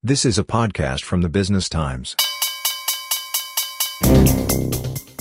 This is a podcast from the Business Times.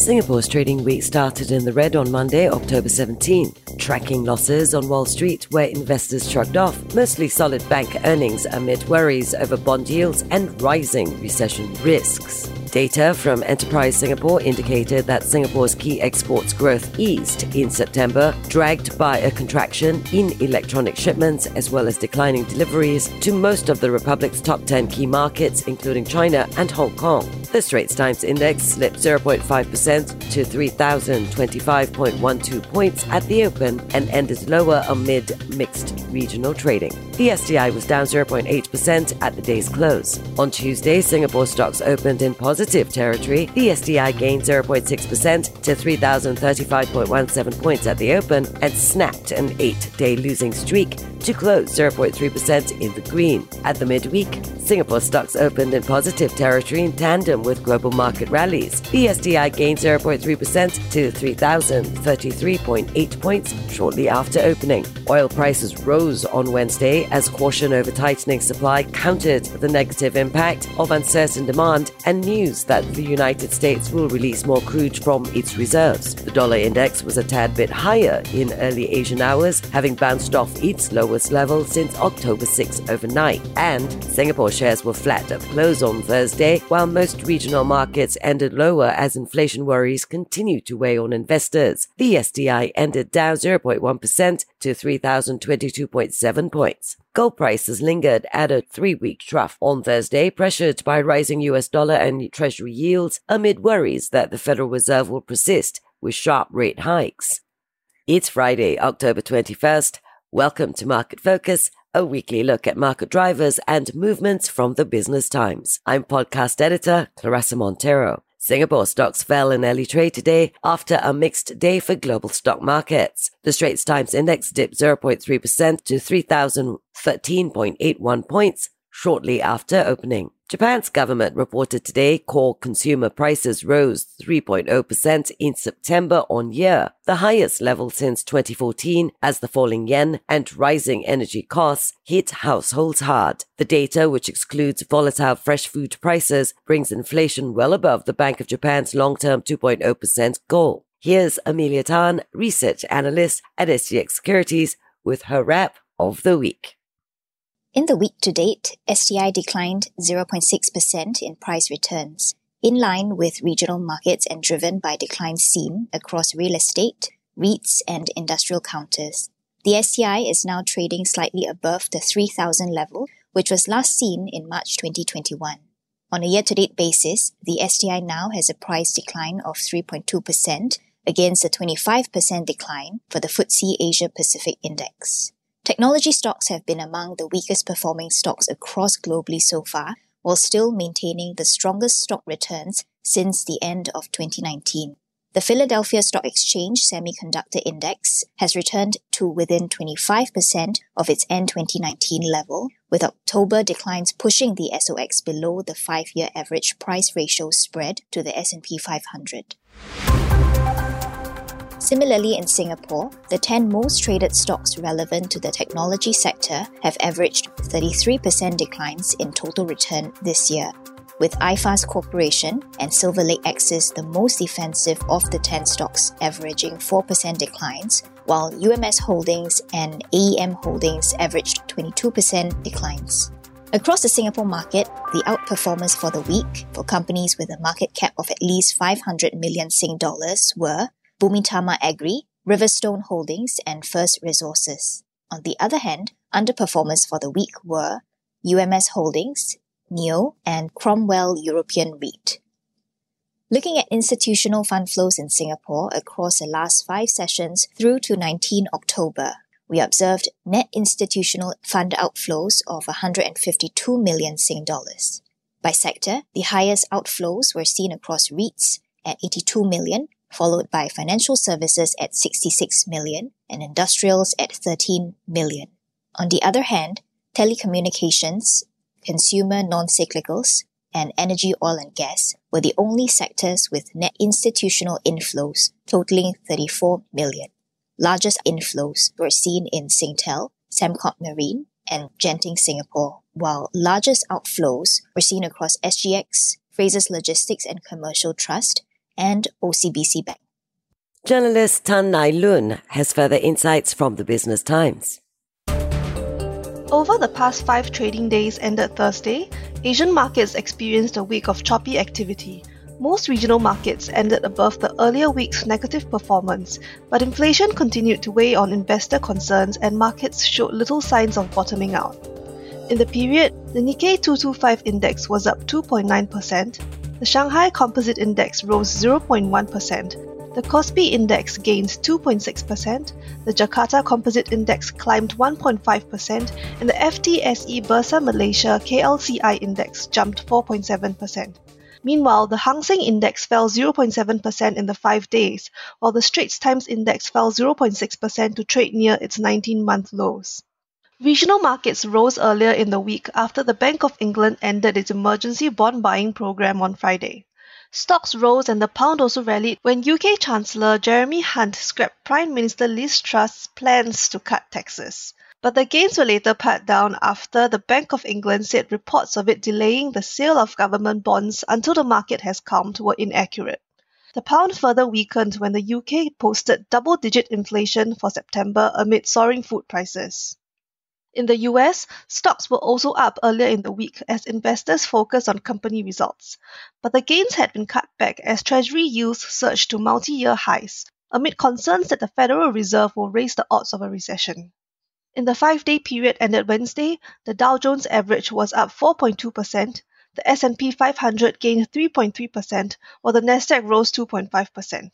Singapore's trading week started in the red on Monday, October 17, tracking losses on Wall Street, where investors shrugged off mostly solid bank earnings amid worries over bond yields and rising recession risks. Data from Enterprise Singapore indicated that Singapore's key exports growth eased in September, dragged by a contraction in electronic shipments as well as declining deliveries to most of the Republic's top 10 key markets, including China and Hong Kong. The Straits Times Index slipped 0.5% to 3,025.12 points at the open and ended lower amid mixed regional trading. The STI was down 0.8% at the day's close. On Tuesday, Singapore stocks opened in positive territory. The STI gained 0.6% to 3,035.17 points at the open and snapped an eight day losing streak to close 0.3% in the green. At the midweek, Singapore stocks opened in positive territory in tandem with global market rallies. The STI gained 0.3% to 3,033.8 points shortly after opening. Oil prices rose on Wednesday as caution over tightening supply countered the negative impact of uncertain demand and news that the United States will release more crude from its reserves. The dollar index was a tad bit higher in early Asian hours, having bounced off its lowest level since October 6 overnight. And Singapore shares were flat at close on Thursday, while most regional markets ended lower as inflation worries continued to weigh on investors. The STI ended down 0.1% to 3,022.7 points. Gold prices lingered at a three week trough on Thursday, pressured by rising US dollar and Treasury yields amid worries that the Federal Reserve will persist with sharp rate hikes. It's Friday, October 21st. Welcome to Market Focus, a weekly look at market drivers and movements from the Business Times. I'm podcast editor Claressa Monteiro. Singapore stocks fell in early trade today after a mixed day for global stock markets. The Straits Times Index dipped 0.3% to 3,013.81 points shortly after opening. Japan's government reported today core consumer prices rose 3.0% in September on year, the highest level since 2014 as the falling yen and rising energy costs hit households hard. The data, which excludes volatile fresh food prices, brings inflation well above the Bank of Japan's long-term 2.0% goal. Here's Emelia Tan, research analyst at SGX Securities, with her wrap of the week. In the week to date, STI declined 0.6% in price returns, in line with regional markets and driven by declines seen across real estate, REITs, and industrial counters. The STI is now trading slightly above the 3000 level, which was last seen in March 2021. On a year to date basis, the STI now has a price decline of 3.2% against a 25% decline for the FTSE Asia Pacific Index. Technology stocks have been among the weakest performing stocks across globally so far, while still maintaining the strongest stock returns since the end of 2019. The Philadelphia Stock Exchange Semiconductor Index has returned to within 25% of its end 2019 level, with October declines pushing the SOX below the 5-year average price ratio spread to the S&P 500. Similarly, in Singapore, the 10 most traded stocks relevant to the technology sector have averaged 33% declines in total return this year, with iFAST Corporation and Silverlake Axis the most defensive of the 10 stocks, averaging 4% declines, while UMS Holdings and AEM Holdings averaged 22% declines. Across the Singapore market, the outperformers for the week for companies with a market cap of at least 500 million Sing dollars were Bumitama Agri, Riverstone Holdings, and First Resources. On the other hand, underperformers for the week were UMS Holdings, NEO, and Cromwell European REIT. Looking at institutional fund flows in Singapore across the last five sessions through to 19 October, we observed net institutional fund outflows of 152 million Sing dollars. By sector, the highest outflows were seen across REITs at 82 million, followed by financial services at 66 million and industrials at 13 million. On the other hand, telecommunications, consumer non-cyclicals, and energy, oil and gas were the only sectors with net institutional inflows totaling 34 million. Largest inflows were seen in Singtel, Sembcorp Marine, and Genting Singapore, while largest outflows were seen across SGX, Frasers Logistics and Commercial Trust, and OCBC Bank. Journalist Tan Nai Lun has further insights from the Business Times. Over the past five trading days ended Thursday, Asian markets experienced a week of choppy activity. Most regional markets ended above the earlier week's negative performance, but inflation continued to weigh on investor concerns and markets showed little signs of bottoming out. In the period, the Nikkei 225 index was up 2.9%, the Shanghai Composite Index rose 0.1%, the Kospi Index gains 2.6%, the Jakarta Composite Index climbed 1.5%, and the FTSE Bursa Malaysia KLCI Index jumped 4.7%. Meanwhile, the Hang Seng Index fell 0.7% in the five days, while the Straits Times Index fell 0.6% to trade near its 19 month lows. Regional markets rose earlier in the week after the Bank of England ended its emergency bond buying program on Friday. Stocks rose and the pound also rallied when UK Chancellor Jeremy Hunt scrapped Prime Minister Liz Truss's plans to cut taxes. But the gains were later pared down after the Bank of England said reports of it delaying the sale of government bonds until the market has calmed were inaccurate. The pound further weakened when the UK posted double digit inflation for September amid soaring food prices. In the US, stocks were also up earlier in the week as investors focused on company results, but the gains had been cut back as Treasury yields surged to multi year highs amid concerns that the Federal Reserve will raise the odds of a recession. In the five day period ended Wednesday, the Dow Jones average was up 4.2%, the S&P 500 gained 3.3%, while the Nasdaq rose 2.5%.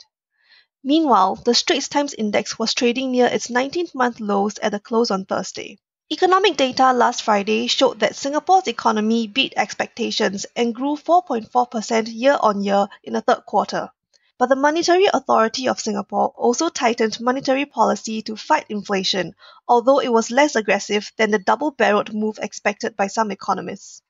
Meanwhile, the Straits Times Index was trading near its 19th month lows at the close on Thursday. Economic data last Friday showed that Singapore's economy beat expectations and grew 4.4% year on year in the third quarter. But the Monetary Authority of Singapore also tightened monetary policy to fight inflation, although it was less aggressive than the double barreled move expected by some economists.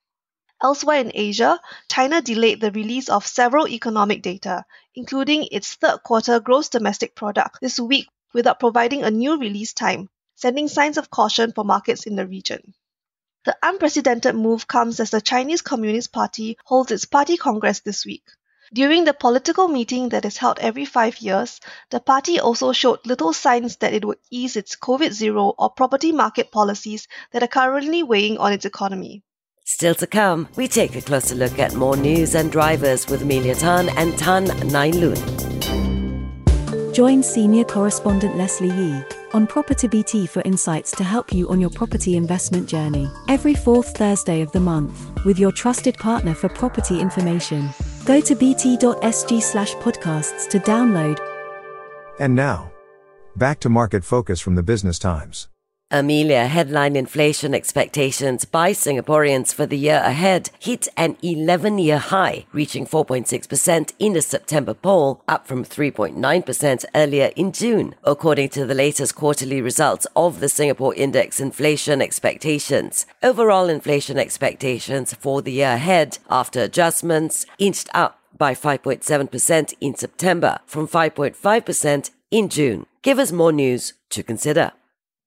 Elsewhere in Asia, China delayed the release of several economic data, including its third quarter gross domestic product this week without providing a new release time, sending signs of caution for markets in the region. The unprecedented move comes as the Chinese Communist Party holds its party congress this week. During the political meeting that is held every five years, the party also showed little signs that it would ease its COVID zero or property market policies that are currently weighing on its economy. Still to come, we take a closer look at more news and drivers with Emelia Tan and Tan Nai Lun. Join senior correspondent Leslie Yee on Property BT for insights to help you on your property investment journey every fourth Thursday of the month with your trusted partner for property information. Go to bt.sg slash podcasts to download. And now, back to market focus from the Business Times. Emelia headline inflation expectations by Singaporeans for the year ahead hit an 11 year high, reaching 4.6% in the September poll, up from 3.9% earlier in June, according to the latest quarterly results of the Singapore Index inflation expectations. Overall inflation expectations for the year ahead, after adjustments, inched up by 5.7% in September from 5.5% in June. Give us more news to consider.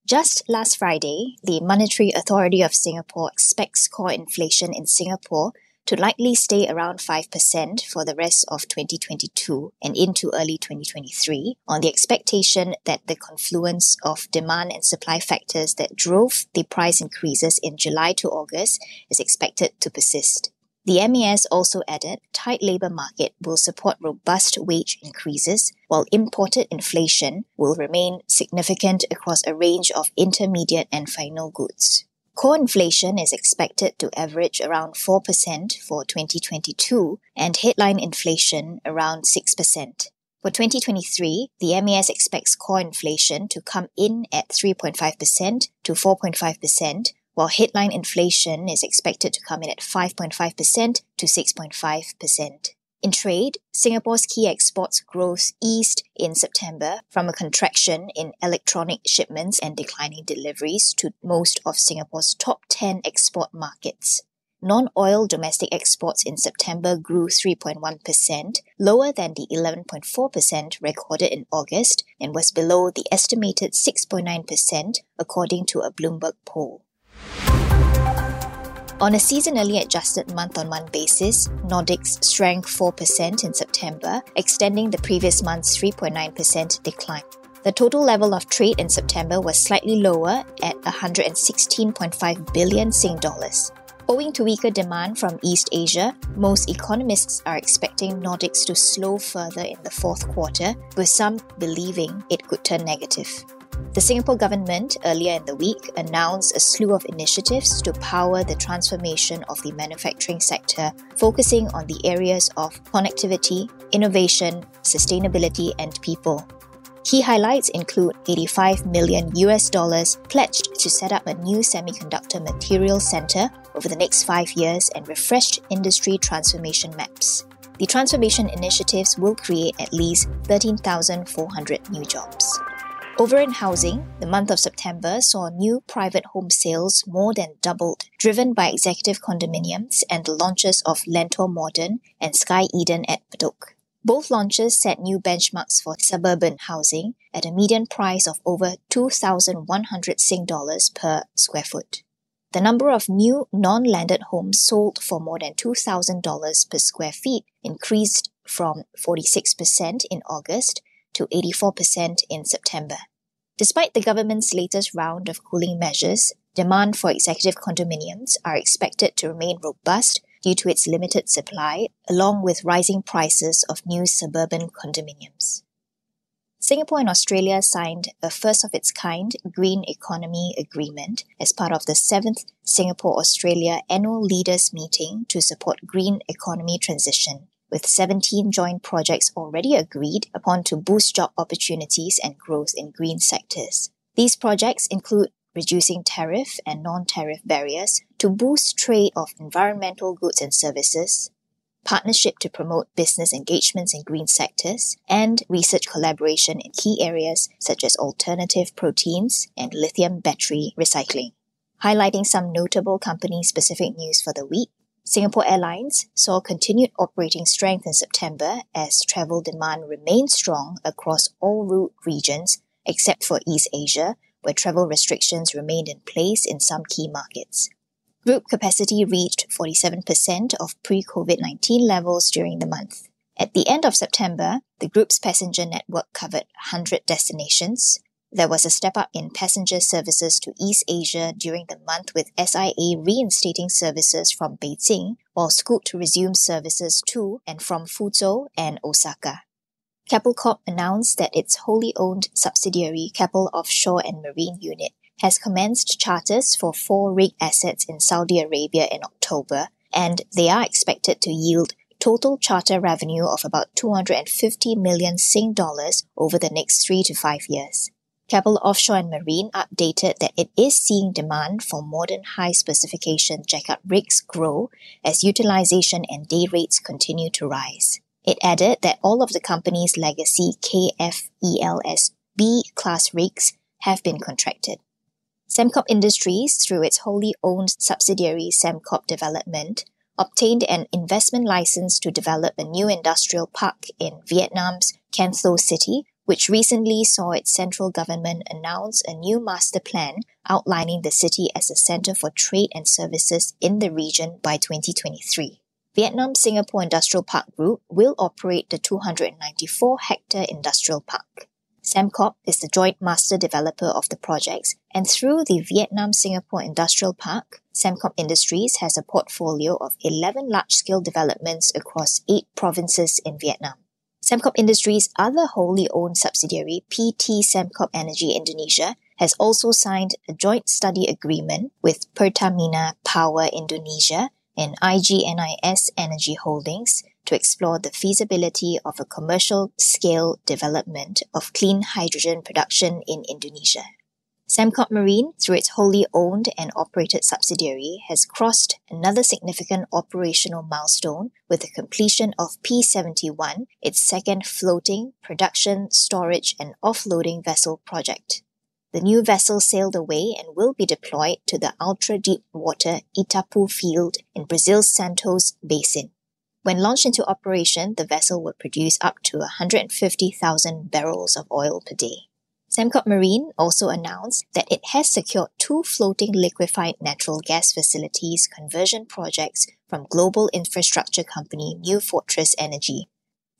Just last Friday, the Monetary Authority of Singapore expects core inflation in Singapore to likely stay around 5% for the rest of 2022 and into early 2023 on the expectation that the confluence of demand and supply factors that drove the price increases in July to August is expected to persist. The MAS also added tight labour market will support robust wage increases, while imported inflation will remain significant across a range of intermediate and final goods. Core inflation is expected to average around 4% for 2022 and headline inflation around 6%. For 2023, the MAS expects core inflation to come in at 3.5% to 4.5%, while headline inflation is expected to come in at 5.5% to 6.5%. In trade, Singapore's key exports growth eased in September from a contraction in electronic shipments and declining deliveries to most of Singapore's top 10 export markets. Non-oil domestic exports in September grew 3.1%, lower than the 11.4% recorded in August and was below the estimated 6.9% according to a Bloomberg poll. On a seasonally adjusted month on month basis, NODX shrank 4% in September, extending the previous month's 3.9% decline. The total level of trade in September was slightly lower at 116.5 billion Sing dollars. Owing to weaker demand from East Asia, most economists are expecting NODX to slow further in the fourth quarter, with some believing it could turn negative. The Singapore government earlier in the week announced a slew of initiatives to power the transformation of the manufacturing sector, focusing on the areas of connectivity, innovation, sustainability, and people. Key highlights include 85 million US dollars pledged to set up a new semiconductor material center over the next five years and refreshed industry transformation maps. The transformation initiatives will create at least 13,400 new jobs. Over in housing, the month of September saw new private home sales more than doubled, driven by executive condominiums and the launches of Lentor Modern and Sky Eden at Bedok. Both launches set new benchmarks for suburban housing at a median price of over 2,100 Sing dollars per square foot. The number of new non-landed homes sold for more than $2,000 per square feet increased from 46% in August to 84% in September. Despite the government's latest round of cooling measures, demand for executive condominiums are expected to remain robust due to its limited supply, along with rising prices of new suburban condominiums. Singapore and Australia signed a first of its kind green economy agreement as part of the 7th Singapore Australia annual leaders meeting to support green economy transition, with 17 joint projects already agreed upon to boost job opportunities and growth in green sectors. These projects include reducing tariff and non tariff barriers to boost trade of environmental goods and services, partnership to promote business engagements in green sectors, and research collaboration in key areas such as alternative proteins and lithium battery recycling. Highlighting some notable company specific news for the week, Singapore Airlines saw continued operating strength in September as travel demand remained strong across all route regions except for East Asia, where travel restrictions remained in place in some key markets. Group capacity reached 47% of pre COVID 19 levels during the month. At the end of September, the group's passenger network covered 100 destinations. There was a step up in passenger services to East Asia during the month, with SIA reinstating services from Beijing, while Scoot resumed services to and from Fuzhou and Osaka. Keppel Corp announced that its wholly owned subsidiary Keppel Offshore and Marine Unit has commenced charters for four rig assets in Saudi Arabia in October, and they are expected to yield total charter revenue of about 250 million Sing dollars over the next three to five years. Keppel Offshore and Marine updated that it is seeing demand for modern high specification jackup rigs grow as utilization and day rates continue to rise. It added that all of the company's legacy KFELS B class rigs have been contracted. Sembcorp Industries, through its wholly owned subsidiary Sembcorp Development, obtained an investment license to develop a new industrial park in Vietnam's Can Tho City, which recently saw its central government announce a new master plan outlining the city as a center for trade and services in the region by 2023. Vietnam Singapore Industrial Park Group will operate the 294 hectare industrial park. Sembcorp is the joint master developer of the projects, and through the Vietnam Singapore Industrial Park, Sembcorp Industries has a portfolio of 11 large scale developments across eight provinces in Vietnam. Sembcorp Industries' other wholly owned subsidiary, PT Sembcorp Energy Indonesia, has also signed a joint study agreement with Pertamina Power Indonesia and IGNIS Energy Holdings to explore the feasibility of a commercial scale development of clean hydrogen production in Indonesia. Sembcorp Marine, through its wholly owned and operated subsidiary, has crossed another significant operational milestone with the completion of P71, its second floating, production, storage, and offloading vessel project. The new vessel sailed away and will be deployed to the ultra deep water Itapu field in Brazil's Santos Basin. When launched into operation, the vessel will produce up to 150,000 barrels of oil per day. Sembcorp Marine also announced that it has secured two floating liquefied natural gas facilities conversion projects from global infrastructure company New Fortress Energy.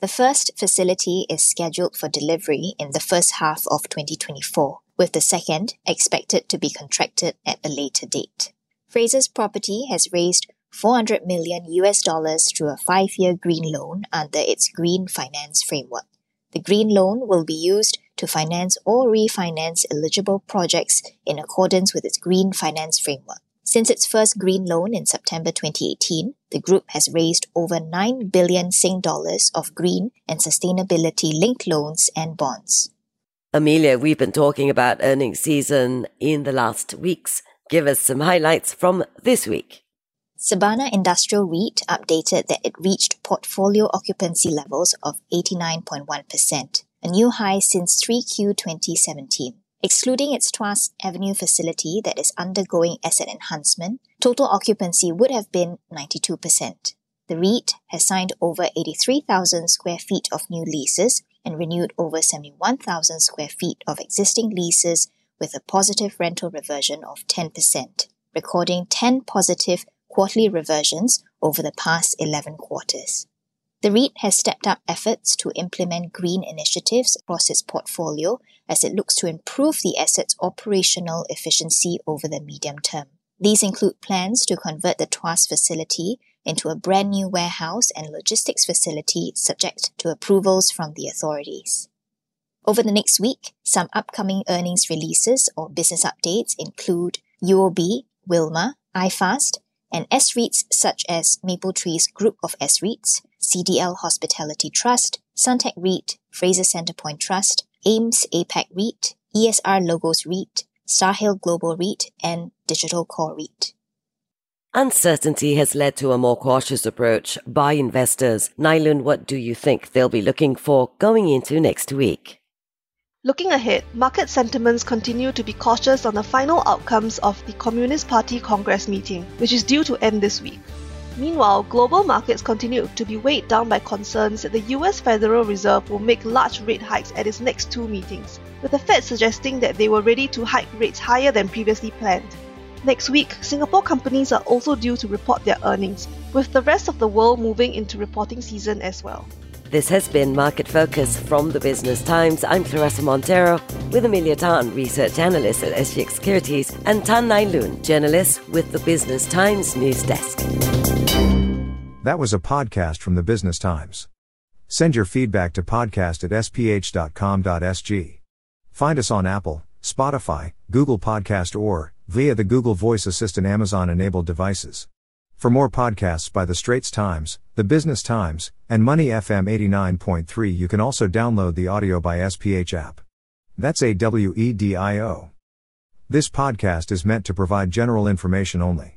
The first facility is scheduled for delivery in the first half of 2024, with the second expected to be contracted at a later date. Frasers Property has raised 400 million US dollars through a 5-year green loan under its Green Finance Framework. The green loan will be used to finance or refinance eligible projects in accordance with its Green Finance Framework. Since its first green loan in September 2018, the group has raised over 9 billion Sing dollars of green and sustainability linked loans and bonds. Emelia, we've been talking about earnings season in the last weeks. Give us some highlights from this week. Sabana Industrial REIT updated that it reached portfolio occupancy levels of 89.1%, a new high since 3Q 2017. Excluding its Tuas Avenue facility that is undergoing asset enhancement, total occupancy would have been 92%. The REIT has signed over 83,000 square feet of new leases and renewed over 71,000 square feet of existing leases with a positive rental reversion of 10%, recording 10 positive quarterly reversions over the past 11 quarters. The REIT has stepped up efforts to implement green initiatives across its portfolio as it looks to improve the asset's operational efficiency over the medium term. These include plans to convert the Tuas facility into a brand new warehouse and logistics facility subject to approvals from the authorities. Over the next week, some upcoming earnings releases or business updates include UOB, Wilmar, iFast, and S-REITs such as Mapletree's group of S-REITs, CDL Hospitality Trust, Suntec REIT, Fraser Centrepoint Trust, AIMS APAC REIT, ESR Logos REIT, Starhill Global REIT, and Digital Core REIT. Uncertainty has led to a more cautious approach by investors. Nai Lun, what do you think they'll be looking for going into next week? Looking ahead, market sentiments continue to be cautious on the final outcomes of the Communist Party Congress meeting, which is due to end this week. Meanwhile, global markets continue to be weighed down by concerns that the US Federal Reserve will make large rate hikes at its next two meetings, with the Fed suggesting that they were ready to hike rates higher than previously planned. Next week, Singapore companies are also due to report their earnings, with the rest of the world moving into reporting season as well. This has been Market Focus from the Business Times. I'm Claressa Monteiro with Emelia Tan, research analyst at SGX Securities, and Tan Nai Lun, journalist with the Business Times news desk. That was a podcast from the Business Times. Send your feedback to podcast at sph.com.sg. Find us on Apple, Spotify, Google Podcast, or via the Google Voice Assistant Amazon enabled devices. For more podcasts by The Straits Times, The Business Times, and Money FM 89.3, you can also download the AWEDIO by SPH app. That's A W E D I O. This podcast is meant to provide general information only.